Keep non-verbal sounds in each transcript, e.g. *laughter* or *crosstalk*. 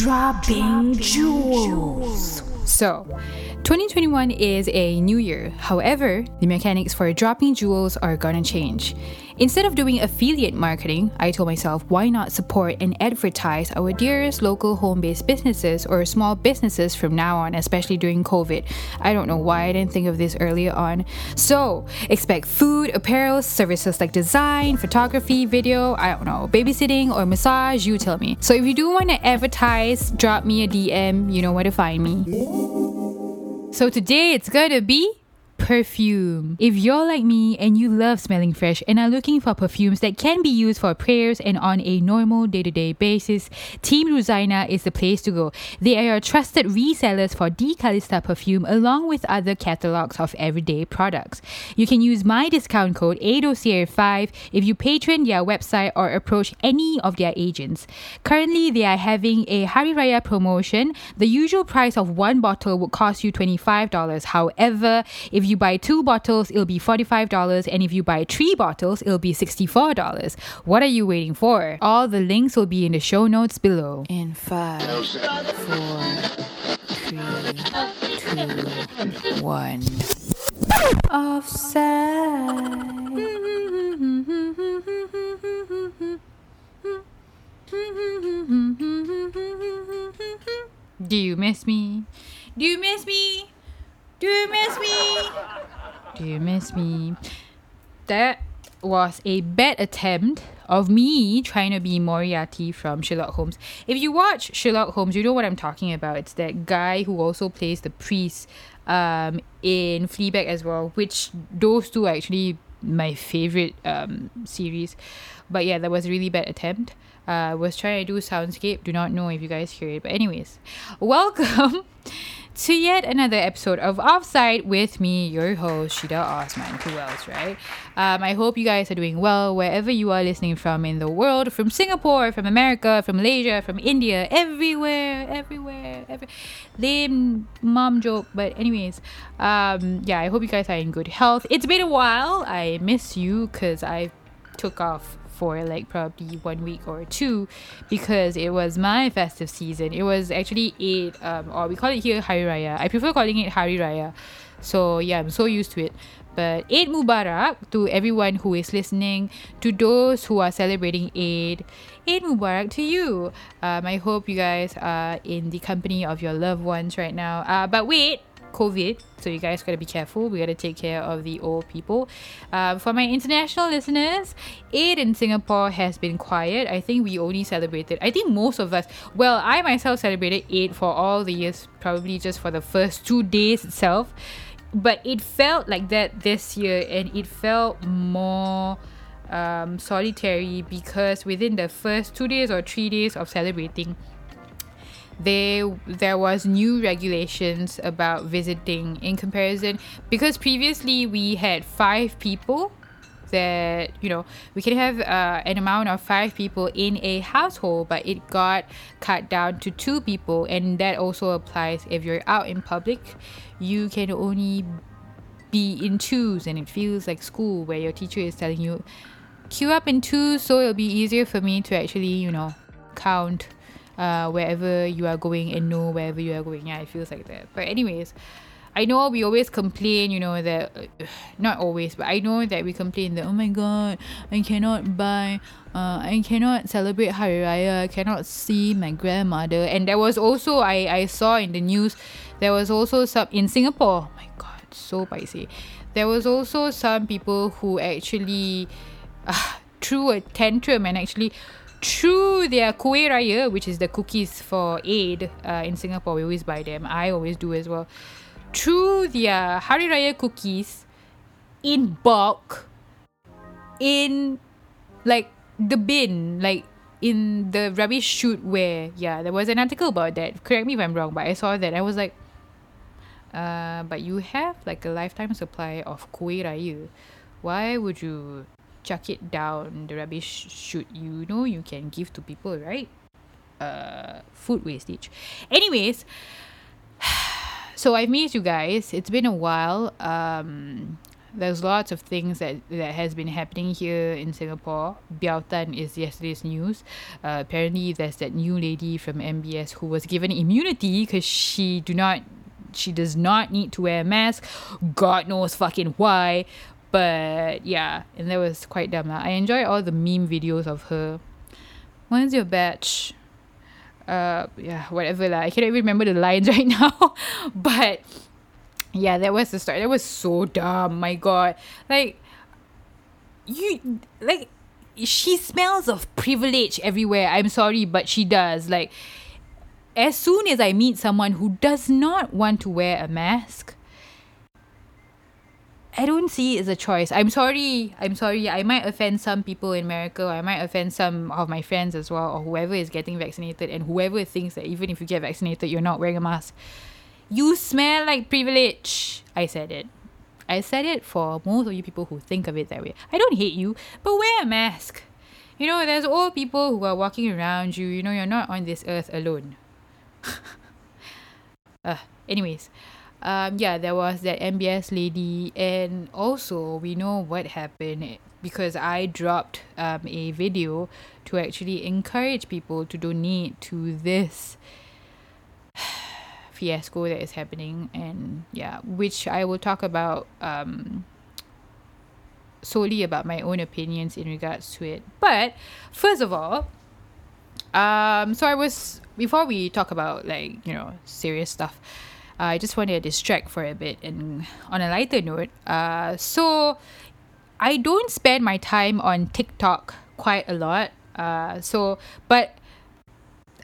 Dropping jewels. So, 2021 is a new year. However, the mechanics for dropping jewels are gonna change. Instead of doing affiliate marketing, I told myself, why not support and advertise our dearest local home based businesses or small businesses from now on, especially during COVID? I don't know why I didn't think of this earlier on. So, expect food, apparel, services like design, photography, video, I don't know, babysitting or massage, you tell me. So, if you do want to advertise, drop me a DM, you know where to find me. So, today it's gonna be perfume. If you're like me and you love smelling fresh and are looking for perfumes that can be used for prayers and on a normal day to day basis, Team Rosina is the place to go. They are your trusted resellers for D Calista perfume along with other catalogs of everyday products. You can use my discount code ADOCR5 if you patron their website or approach any of their agents. Currently, they are having a Hari Raya promotion. The usual price of one bottle would cost you $25. However, if you buy two bottles, it'll be $45. And if you buy three bottles, it'll be $64. What are you waiting for? All the links will be in the show notes below. In five, four, three, two, one. Offside. Do you miss me? Do you miss me? Do you miss me? Do you miss me? That was a bad attempt of me trying to be Moriarty from Sherlock Holmes. If you watch Sherlock Holmes, you know what I'm talking about. It's that guy who also plays the priest um, in Fleabag as well, which those two are actually my favorite um, series. But yeah, that was a really bad attempt. I uh, was trying to do soundscape. Do not know if you guys hear it. But anyways, *laughs* welcome to yet another episode of Offside with me, your host, Shida Osman. Who else, right? Um, I hope you guys are doing well wherever you are listening from in the world, from Singapore, from America, from Malaysia, from India, everywhere, everywhere, every lame mom joke. But anyways, um, yeah, I hope you guys are in good health. It's been a while. I miss you because I took off for like probably one week or two because it was my festive season. It was actually Eid, um, or we call it here Hari Raya. I prefer calling it Hari Raya. So yeah, I'm so used to it. But Eid Mubarak to everyone who is listening, to those who are celebrating Eid. Eid Mubarak to you. Um, I hope you guys are in the company of your loved ones right now. Uh, but wait, COVID, so you guys gotta be careful. We gotta take care of the old people. Uh, for my international listeners, Eid in Singapore has been quiet. I think we only celebrated. I think most of us. Well, I myself celebrated Eid for all the years, probably just for the first two days itself. But it felt like that this year, and it felt more um, solitary because within the first two days or three days of celebrating there there was new regulations about visiting in comparison. Because previously we had five people that you know we can have uh, an amount of five people in a household but it got cut down to two people and that also applies if you're out in public. You can only be in twos and it feels like school where your teacher is telling you queue up in twos so it'll be easier for me to actually you know count uh, wherever you are going and know wherever you are going. Yeah, it feels like that. But anyways, I know we always complain, you know, that uh, *sighs* not always, but I know that we complain that oh my god, I cannot buy, uh, I cannot celebrate Hari Raya, I cannot see my grandmother. And there was also I I saw in the news, there was also some in Singapore. Oh my god, so spicy. There was also some people who actually uh, *sighs* threw a tantrum and actually through their kueh raya, which is the cookies for Eid uh, in Singapore, we always buy them. I always do as well. Through their Hari Raya cookies in bulk, in like the bin, like in the rubbish chute where, yeah, there was an article about that. Correct me if I'm wrong, but I saw that. I was like, uh, but you have like a lifetime supply of kueh raya. Why would you chuck it down the rubbish should you know you can give to people right uh food wastage anyways *sighs* so i've missed you guys it's been a while um there's lots of things that that has been happening here in Singapore. Biautan is yesterday's news. Uh, apparently, there's that new lady from MBS who was given immunity because she do not, she does not need to wear a mask. God knows fucking why. But yeah, and that was quite dumb. lah. I enjoy all the meme videos of her. When's your batch? Uh, yeah, whatever lah. I cannot even remember the lines *laughs* right now. but yeah, that was the start. That was so dumb. My God, like you like she smells of privilege everywhere. I'm sorry, but she does. Like as soon as I meet someone who does not want to wear a mask, I don't see it as a choice. I'm sorry. I'm sorry. I might offend some people in America. I might offend some of my friends as well, or whoever is getting vaccinated, and whoever thinks that even if you get vaccinated, you're not wearing a mask. You smell like privilege. I said it. I said it for most of you people who think of it that way. I don't hate you, but wear a mask. You know, there's all people who are walking around you. You know, you're not on this earth alone. *laughs* uh, anyways, um, yeah, there was that MBS lady, and also we know what happened because I dropped um, a video to actually encourage people to donate to this *sighs* fiasco that is happening, and yeah, which I will talk about um, solely about my own opinions in regards to it. But first of all, um, so I was before we talk about like you know serious stuff. I just wanted to distract for a bit and on a lighter note, uh, so I don't spend my time on TikTok quite a lot. Uh, so but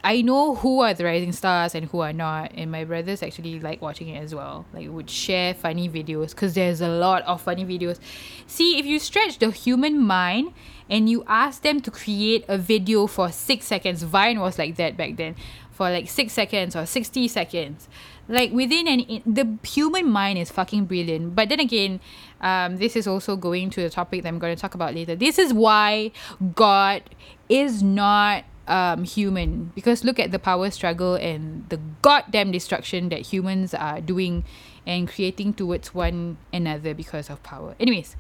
I know who are the rising stars and who are not, and my brothers actually like watching it as well. Like would share funny videos because there's a lot of funny videos. See, if you stretch the human mind and you ask them to create a video for six seconds, Vine was like that back then, for like six seconds or sixty seconds. Like within an in, the human mind is fucking brilliant. But then again um this is also going to the topic that i'm going to talk about later. This is why god is not um human. Because look at the power struggle and the goddamn destruction that humans are doing and creating towards one another because of power. Anyways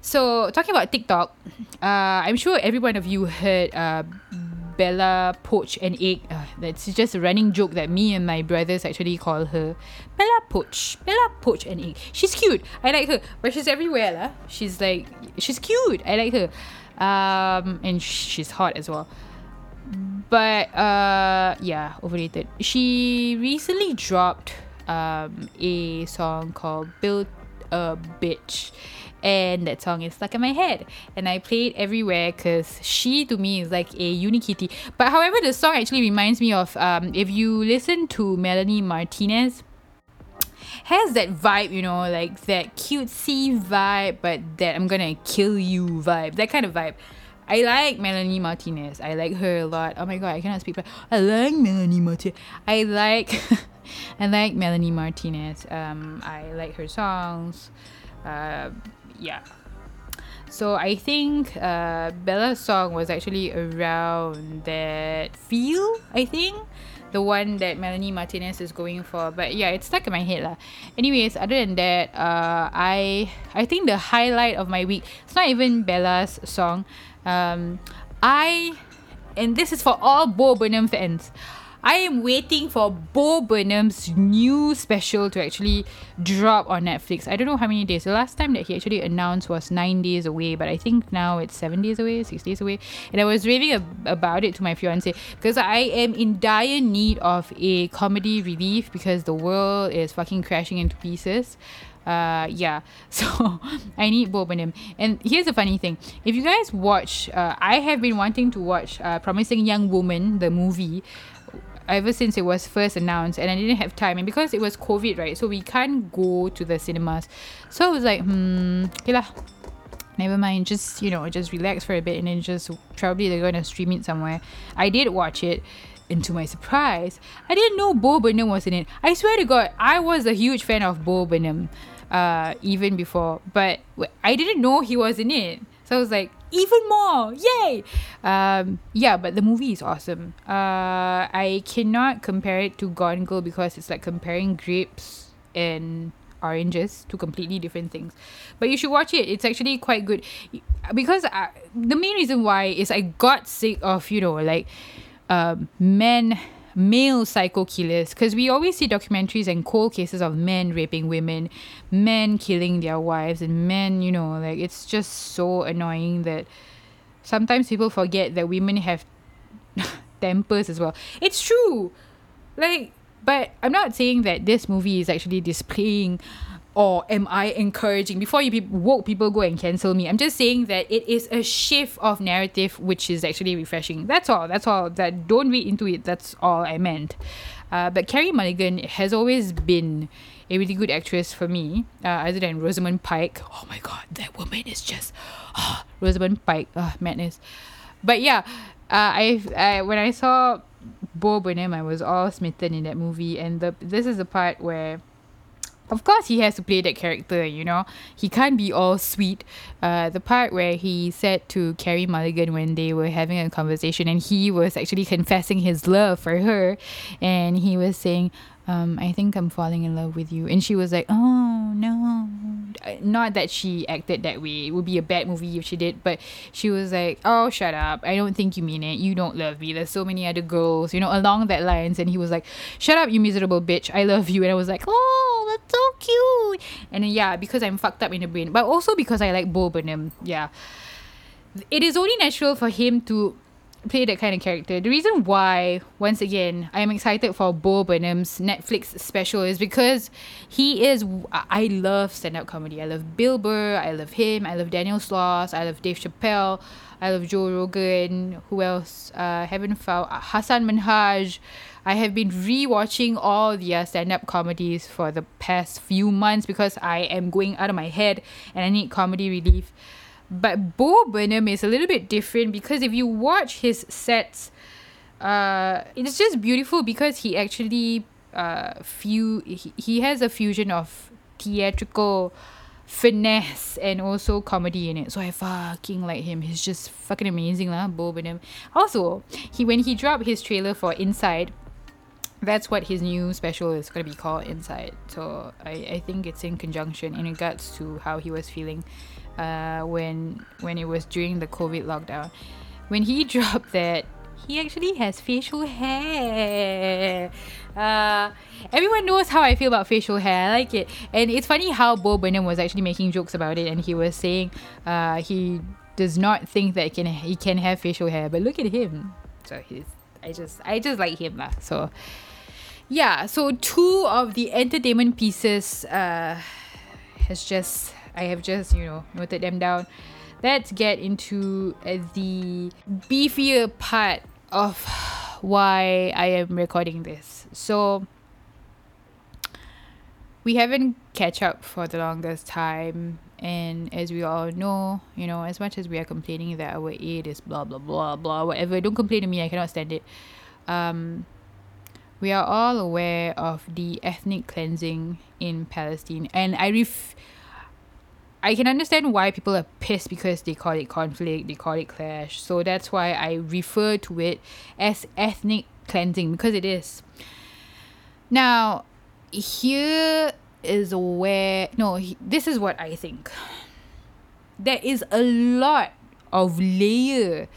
so talking about tiktok uh i'm sure every one of you heard uh Bella Poach and Egg. Uh, that's just a running joke that me and my brothers actually call her. Bella Poach. Bella Poach and Egg. She's cute. I like her. But she's everywhere. lah. She's like, she's cute. I like her. Um, and she's hot as well. But uh, yeah, overrated. She recently dropped um, a song called Build a Bitch and that song is stuck in my head and I play it everywhere because she to me is like a unikitty. But however, the song actually reminds me of um, if you listen to Melanie Martinez, has that vibe, you know, like that cutesy vibe, but that I'm gonna kill you vibe, that kind of vibe. I like Melanie Martinez. I like her a lot. Oh my god, I cannot speak. I like Melanie Martinez. I like, *laughs* I like Melanie Martinez. Um, I like her songs. Uh, yeah. So I think uh, Bella's song was actually around that feel, I think. The one that Melanie Martinez is going for. But yeah, it's stuck in my head. lah. Anyways, other than that, uh, I I think the highlight of my week, it's not even Bella's song. Um, I, and this is for all Bo Burnham fans. I am waiting for Bo Burnham's new special to actually drop on Netflix. I don't know how many days. The last time that he actually announced was nine days away, but I think now it's seven days away, six days away. And I was raving ab- about it to my fiance because I am in dire need of a comedy relief because the world is fucking crashing into pieces uh yeah *laughs* so i need Bo Burnham and here's the funny thing if you guys watch uh, i have been wanting to watch uh, promising young woman the movie ever since it was first announced and I didn't have time. And because it was COVID right so we can't go to the cinemas. So I was like hmm okay lah. Never mind. Just you know just relax for a bit and then just probably they're gonna stream it somewhere. I did watch it and to my surprise I didn't know Bo Burnham was in it. I swear to god I was a huge fan of Bo Burnham uh even before but I didn't know he was in it. So I was like even more yay um yeah but the movie is awesome uh I cannot compare it to Gone Girl because it's like comparing grapes and oranges, to completely different things. But you should watch it. It's actually quite good because I, the main reason why is I got sick of you know like um, men male psycho killers because we always see documentaries and cold cases of men raping women men killing their wives and men you know like it's just so annoying that sometimes people forget that women have *laughs* tempers as well. It's true! Like but i'm not saying that this movie is actually displaying or am I encouraging before you people, woke people go and cancel me? I'm just saying that it is a shift of narrative which is actually refreshing. That's all. That's all. That don't read into it. That's all I meant. Uh, but Carey Mulligan has always been a really good actress for me, uh, other than Rosamund Pike. Oh my god, that woman is just oh, Rosamund Pike, oh, madness. But yeah, uh, I, I when I saw Bo Burnham, I was all smitten in that movie, and the this is the part where of course he has to play that character you know he can't be all sweet uh the part where he said to carey mulligan when they were having a conversation and he was actually confessing his love for her and he was saying um, I think I'm falling in love with you. And she was like, oh, no. Not that she acted that way. It would be a bad movie if she did. But she was like, oh, shut up. I don't think you mean it. You don't love me. There's so many other girls, you know, along that lines. And he was like, shut up, you miserable bitch. I love you. And I was like, oh, so cute. And then, yeah, because I'm fucked up in the brain. But also because I like Bo Burnham. Yeah. It is only natural for him to play that kind of character. The reason why, once again, I am excited for Bo Burnham's Netflix special is because he is. I love stand up comedy. I love Bill Burr. I love him. I love Daniel Sloss. I love Dave Chappelle. I love Joe Rogan. Who else? Uh, haven't found Hasan Minhaj. I have been rewatching all their stand up comedies for the past few months because I am going out of my head and I need comedy relief. But Bo Burnham is a little bit different because if you watch his sets, uh, it's just beautiful because he actually uh few he, he has a fusion of theatrical finesse and also comedy in it. So I fucking like him. He's just fucking amazing lah, Bo Burnham. Also, he when he dropped his trailer for Inside, that's what his new special is gonna be called Inside. So I, I think it's in conjunction in regards to how he was feeling uh, when when it was during the COVID lockdown. When he *laughs* dropped that, he actually has facial hair. Uh, everyone knows how I feel about facial hair. I like it, and it's funny how Bo Burnham was actually making jokes about it, and he was saying uh, he does not think that he can he can have facial hair, but look at him. So he's I just I just like him lah. So yeah, so two of the entertainment pieces uh, has just I have just, you know, noted them down. Let's get into uh, the beefier part of why I am recording this. So, we haven't catch up for the longest time and as we all know you know as much as we are complaining that our aid is blah blah blah blah whatever don't complain to me i cannot stand it um we are all aware of the ethnic cleansing in palestine and i ref I can understand why people are pissed because they call it conflict, they call it clash. So that's why I refer to it as ethnic cleansing because it is. Now, here is where no, this is what I think. There is a lot of layer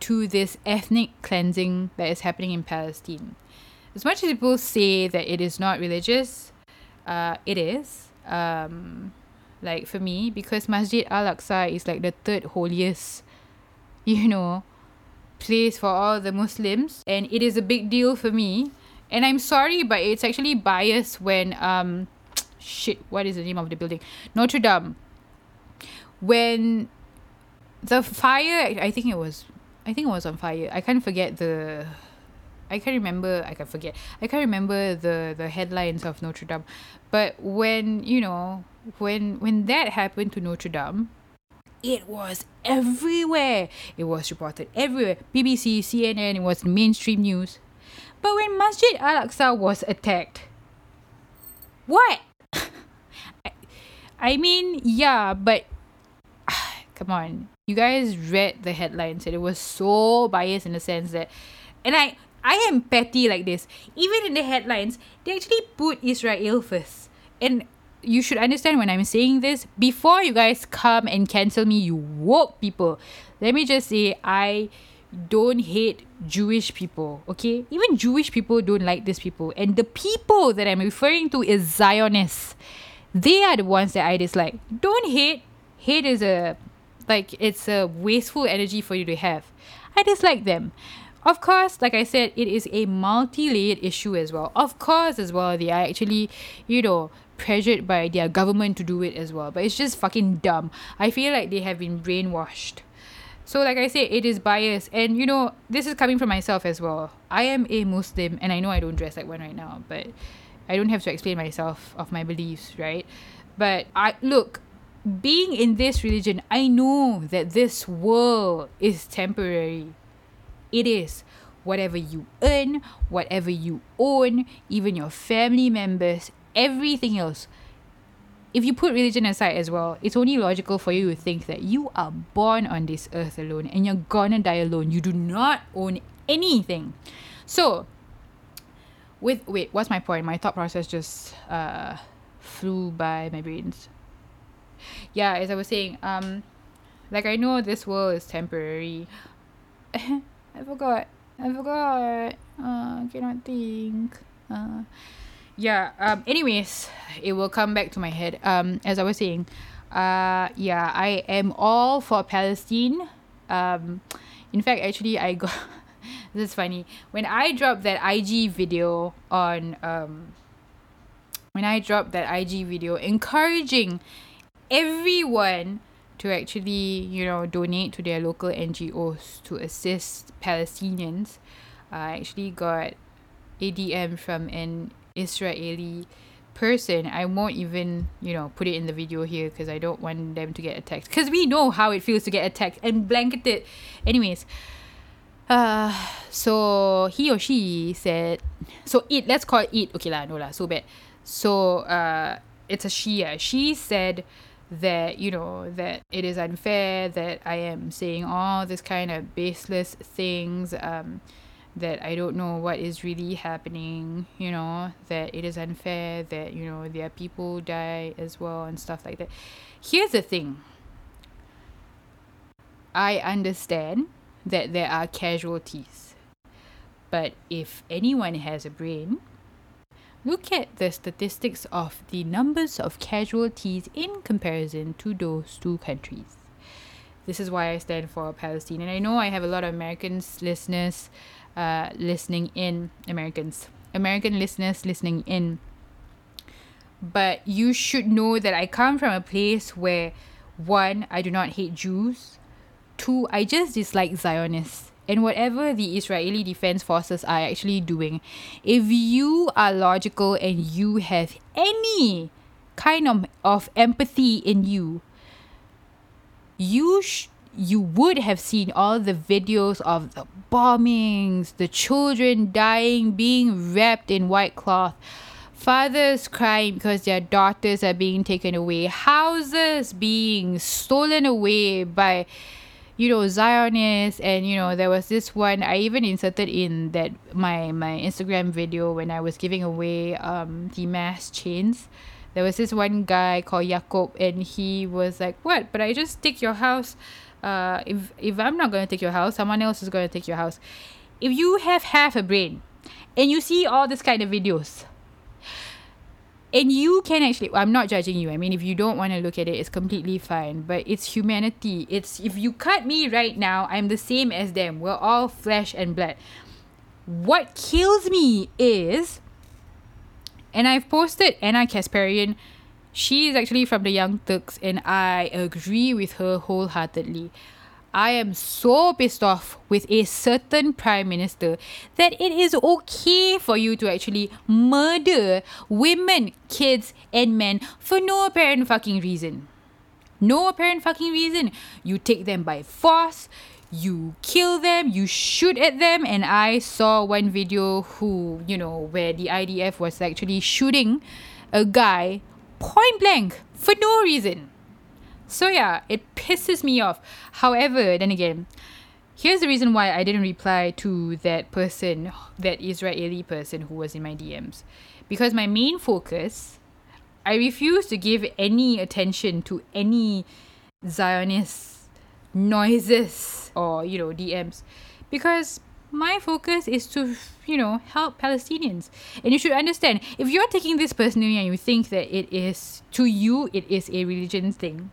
to this ethnic cleansing that is happening in Palestine. As much as people say that it is not religious, uh, it is. Um, like for me because Masjid Al Aqsa is like the third holiest *laughs* you know place for all the Muslims and it is a big deal for me. And I'm sorry but it's actually biased when um *tsk* shit what is the name of the building? Notre Dame. When the fire I think it was I think it was on fire. I can't forget the I can't remember I can forget. I can't remember the the headlines of Notre Dame. But when you know when when that happened to Notre Dame it was everywhere. It was reported everywhere. BBC CNN it was mainstream news. But when Masjid Al-Aqsa was attacked what? *laughs* I, I mean yeah but *sighs* come on. You guys read the headlines and it was so biased in the sense that and I I am petty like this. Even in the headlines, they actually put Israel first. And you should understand when I'm saying this before you guys come and cancel me, you woke people. Let me just say, I don't hate Jewish people, okay? Even Jewish people don't like these people. And the people that I'm referring to is Zionists. They are the ones that I dislike. Don't hate. Hate is a like it's a wasteful energy for you to have. I dislike them. Of course, like I said, it is a multi-layered issue as well. Of course, as well, they are actually, you know, pressured by their government to do it as well. But it's just fucking dumb. I feel like they have been brainwashed. So, like I said, it is biased. And, you know, this is coming from myself as well. I am a Muslim, and I know I don't dress like one right now, but I don't have to explain myself of my beliefs, right? But I look, being in this religion, I know that this world is temporary. It is. Whatever you earn, whatever you own, even your family members, everything else. If you put religion aside as well, it's only logical for you to think that you are born on this earth alone and you're gonna die alone. You do not own anything. So, with wait, what's my point? My thought process just uh flew by my brains. Yeah, as I was saying, um, like I know this world is temporary. *laughs* I forgot. I forgot. Uh, cannot think. Uh, yeah. Um. Anyways, it will come back to my head. Um. As I was saying, uh. Yeah. I am all for Palestine. Um. In fact, actually, I got. *laughs* this is funny. When I dropped that IG video on um. When I dropped that IG video encouraging everyone to actually, you know, donate to their local NGOs to assist Palestinians. I actually got ADM from an Israeli person. I won't even, you know, put it in the video here because I don't want them to get attacked. Because we know how it feels to get attacked and blanketed. Anyways, uh, so he or she said, so it, let's call it, okay lah, no lah, so bad. So, uh, it's a she, she said, that you know that it is unfair that I am saying all this kind of baseless things um that I don't know what is really happening you know that it is unfair that you know there are people die as well and stuff like that. Here's the thing. I understand that there are casualties but if anyone has a brain Look at the statistics of the numbers of casualties in comparison to those two countries. This is why I stand for Palestine. And I know I have a lot of Americans listeners uh, listening in, Americans, American listeners listening in. But you should know that I come from a place where, one, I do not hate Jews. Two, I just dislike Zionists and whatever the Israeli Defense Forces are actually doing, if you are logical and you have any kind of, of empathy in you, you sh- you would have seen all the videos of the bombings, the children dying, being wrapped in white cloth, fathers crying because their daughters are being taken away, houses being stolen away by you know Zionists and you know there was this one I even inserted in that my my Instagram video when I was giving away um the mass chains. There was this one guy called Jacob and he was like what? But I just take your house. Uh if if I'm not to take your house someone else is to take your house. If you have half a brain and you see all this kind of videos and you can actually i'm not judging you i mean if you don't want to look at it it's completely fine but it's humanity. It's if you cut me right now i'm the same as them. We're all flesh and blood. What kills me is and i've posted Ana Kasparian she is actually from the young turks and i agree with her wholeheartedly I am so pissed off with a certain prime minister that it is okay for you to actually murder women, kids, and men for no apparent fucking reason. No apparent fucking reason. You take them by force, you kill them, you shoot at them, and I saw one video who, you know, where the IDF was actually shooting a guy point blank for no reason. So yeah, it pisses me off. However, then again, here's the reason why I didn't reply to that person, that Israeli person who was in my DMs. Because my main focus, I refuse to give any attention to any Zionist noises or, you know, DMs because my focus is to, you know, help Palestinians. And you should understand if you're taking this personally and you think that it is, to you, it is a religion thing.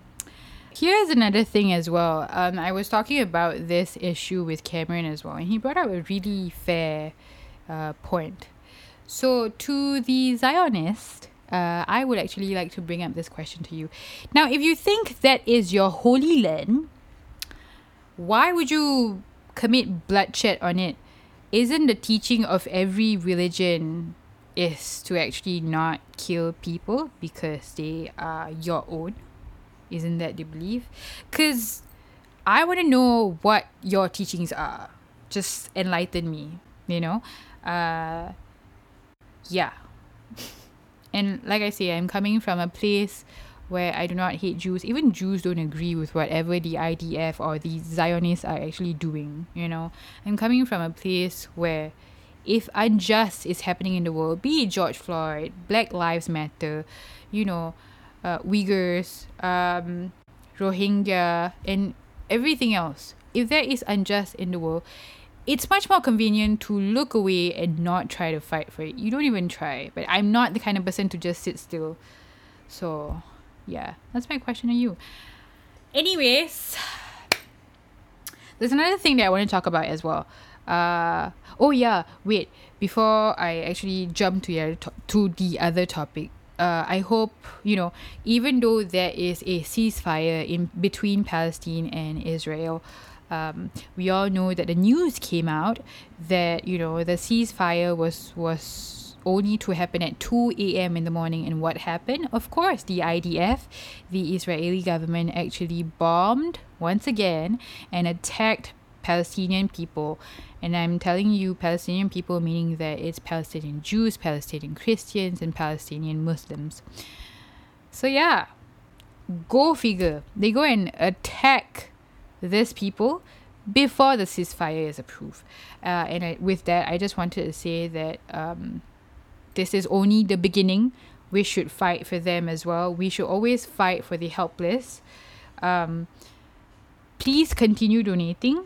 Here's another thing as well. Um, I was talking about this issue with Cameron as well, and he brought up a really fair uh, point. So, to the Zionist, uh, I would actually like to bring up this question to you. Now, if you think that is your holy land, why would you commit bloodshed on it? Isn't the teaching of every religion is to actually not kill people because they are your own? Isn't that the belief? Because I want to know what your teachings are. Just enlighten me, you know? Uh, yeah. *laughs* And like I say, I'm coming from a place where I do not hate Jews. Even Jews don't agree with whatever the IDF or the Zionists are actually doing, you know? I'm coming from a place where if unjust is happening in the world, be it George Floyd, Black Lives Matter, you know, uh, Uyghurs, um, Rohingya, and everything else, if there is unjust in the world, it's much more convenient to look away and not try to fight for it. You don't even try. But I'm not the kind of person to just sit still. So, yeah, that's my question to you. Anyways, there's another thing that I want to talk about as well. Uh, oh yeah, wait. Before I actually jump to the to-, to the other topic, uh, I hope you know, even though there is a ceasefire in between Palestine and Israel, um, we all know that the news came out that you know the ceasefire was was only to happen at 2 a.m. in the morning and what happened of course the IDF the Israeli government actually bombed once again and attacked Palestinian people and I'm telling you Palestinian people meaning that it's Palestinian Jews Palestinian Christians and Palestinian Muslims so yeah go figure they go and attack this people before the ceasefire is approved. Uh, and I, with that, I just wanted to say that um, this is only the beginning. We should fight for them as well. We should always fight for the helpless. Um, please continue donating.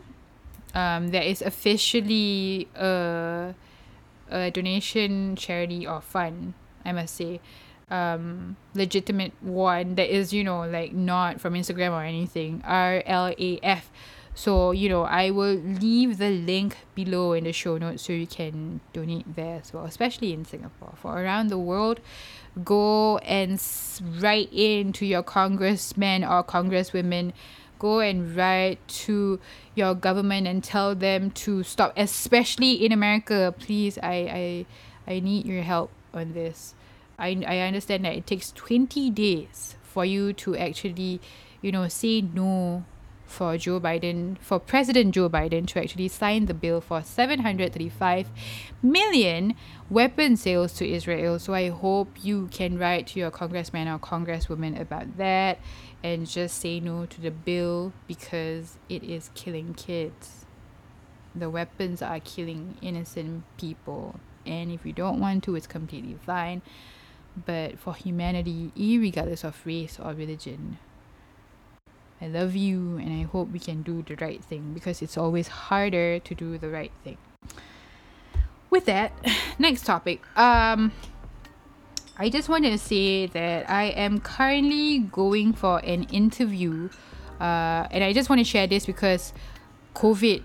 Um, there is officially a, a donation charity or fund, I must say, um legitimate one that is you know like not from Instagram or anything. R L A F. So you know I will leave the link below in the show notes so you can donate there as well especially in Singapore. For around the world go and write in to your congressmen or congresswomen go and write to your government and tell them to stop especially in America. Please I I I need your help on this. I I understand that it takes 20 days for you to actually, you know, say no for Joe Biden, for President Joe Biden to actually sign the bill for 735 million weapon sales to Israel. So I hope you can write to your congressman or congresswoman about that and just say no to the bill because it is killing kids. The weapons are killing innocent people. And if you don't want to, it's completely fine but for humanity, regardless of race or religion. I love you and I hope we can do the right thing because it's always harder to do the right thing. With that, *sighs* next topic. Um I just wanted to say that I am currently going for an interview uh and I just want to share this because COVID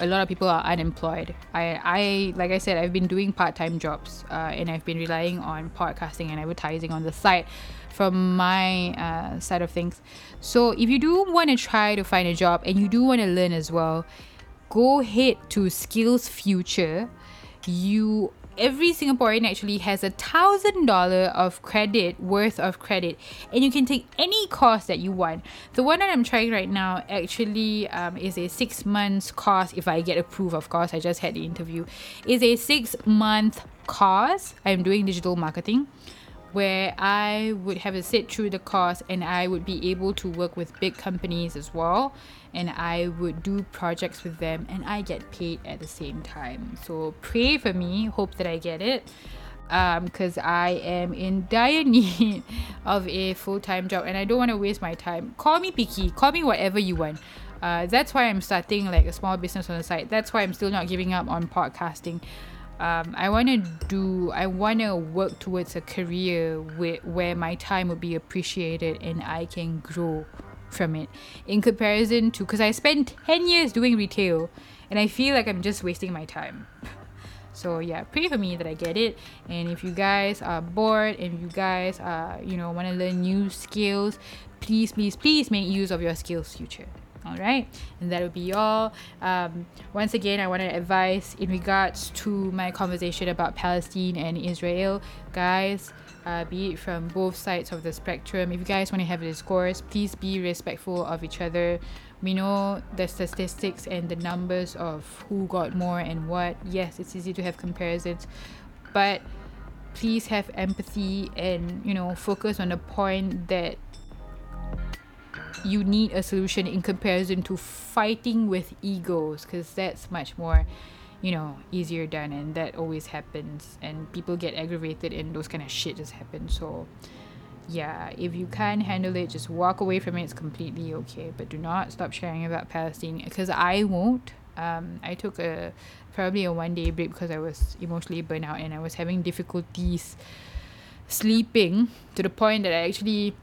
a lot of people are unemployed. I, I like I said, I've been doing part time jobs uh, and I've been relying on podcasting and advertising on the side from my uh, side of things. So if you do want to try to find a job and you do want to learn as well, go ahead to Skills Future. You every Singaporean actually has a thousand dollar of credit worth of credit, and you can take any course that you want. The one that I'm trying right now actually um, is a six months course. If I get approved, of course, I just had the interview. Is a six month course. I'm doing digital marketing where I would have to sit through the course and I would be able to work with big companies as well and I would do projects with them and I get paid at the same time. So pray for me, hope that I get it. because um, I am in dire *laughs* need of a full time job and I don't want to waste my time. Call me picky, call me whatever you want. Uh, that's why I'm starting like a small business on the side. That's why I'm still not giving up on podcasting. Um, I want to do, I want to work towards a career where, where my time would be appreciated and I can grow from it. In comparison to, because I spent 10 years doing retail and I feel like I'm just wasting my time. *laughs* So yeah, pray for me that I get it. And if you guys are bored and you guys are, you know, want to learn new skills, please, please, please make use of your skills future. All right, and that will be all. Um, once again, I want to advise in regards to my conversation about Palestine and Israel, guys. Uh, be it from both sides of the spectrum. If you guys want to have a discourse, please be respectful of each other we know the statistics and the numbers of who got more and what. Yes, it's easy to have comparisons, but please have empathy and you know focus on the point that you need a solution in comparison to fighting with egos because that's much more you know easier done and that always happens and people get aggravated and those kind of shit just happen so yeah, if you can't handle it, just walk away from it. It's completely okay. But do not stop sharing about Palestine because I won't. Um, I took a probably a one day break because I was emotionally burnt out and I was having difficulties sleeping to the point that I actually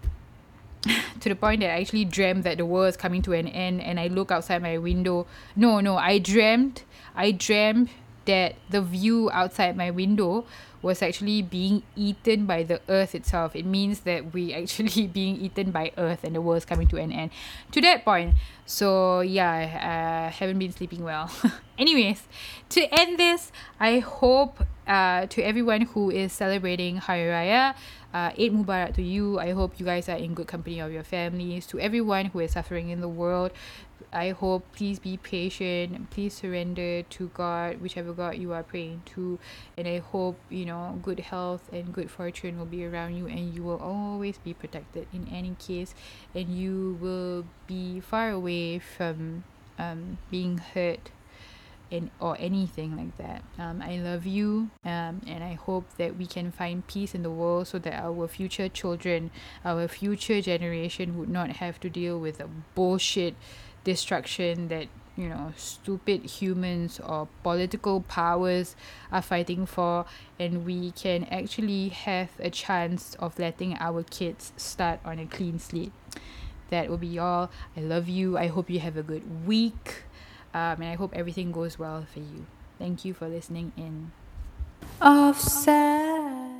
*laughs* to the point that I actually dreamt that the world is coming to an end and I look outside my window. No, no, I dreamt I dreamt that the view outside my window was actually being eaten by the earth itself. It means that we *laughs* actually being eaten by earth and the world's coming to an end. To that point, so yeah, I uh, haven't been sleeping well. *laughs* Anyways, to end this, I hope uh, to everyone who is celebrating Hari Raya, uh, Eid Mubarak to you. I hope you guys are in good company of your families. To everyone who is suffering in the world, I hope please be patient, please surrender to God, whichever God you are praying to, and I hope you know good health and good fortune will be around you, and you will always be protected in any case, and you will be far away from um, being hurt in or anything like that. Um, I love you, um, and I hope that we can find peace in the world so that our future children, our future generation would not have to deal with the bullshit destruction that you know stupid humans or political powers are fighting for. And we can actually have a chance of letting our kids start on a clean slate. That will be all. I love you. I hope you have a good week um, and i hope everything goes well for you. Thank you for listening in. Offset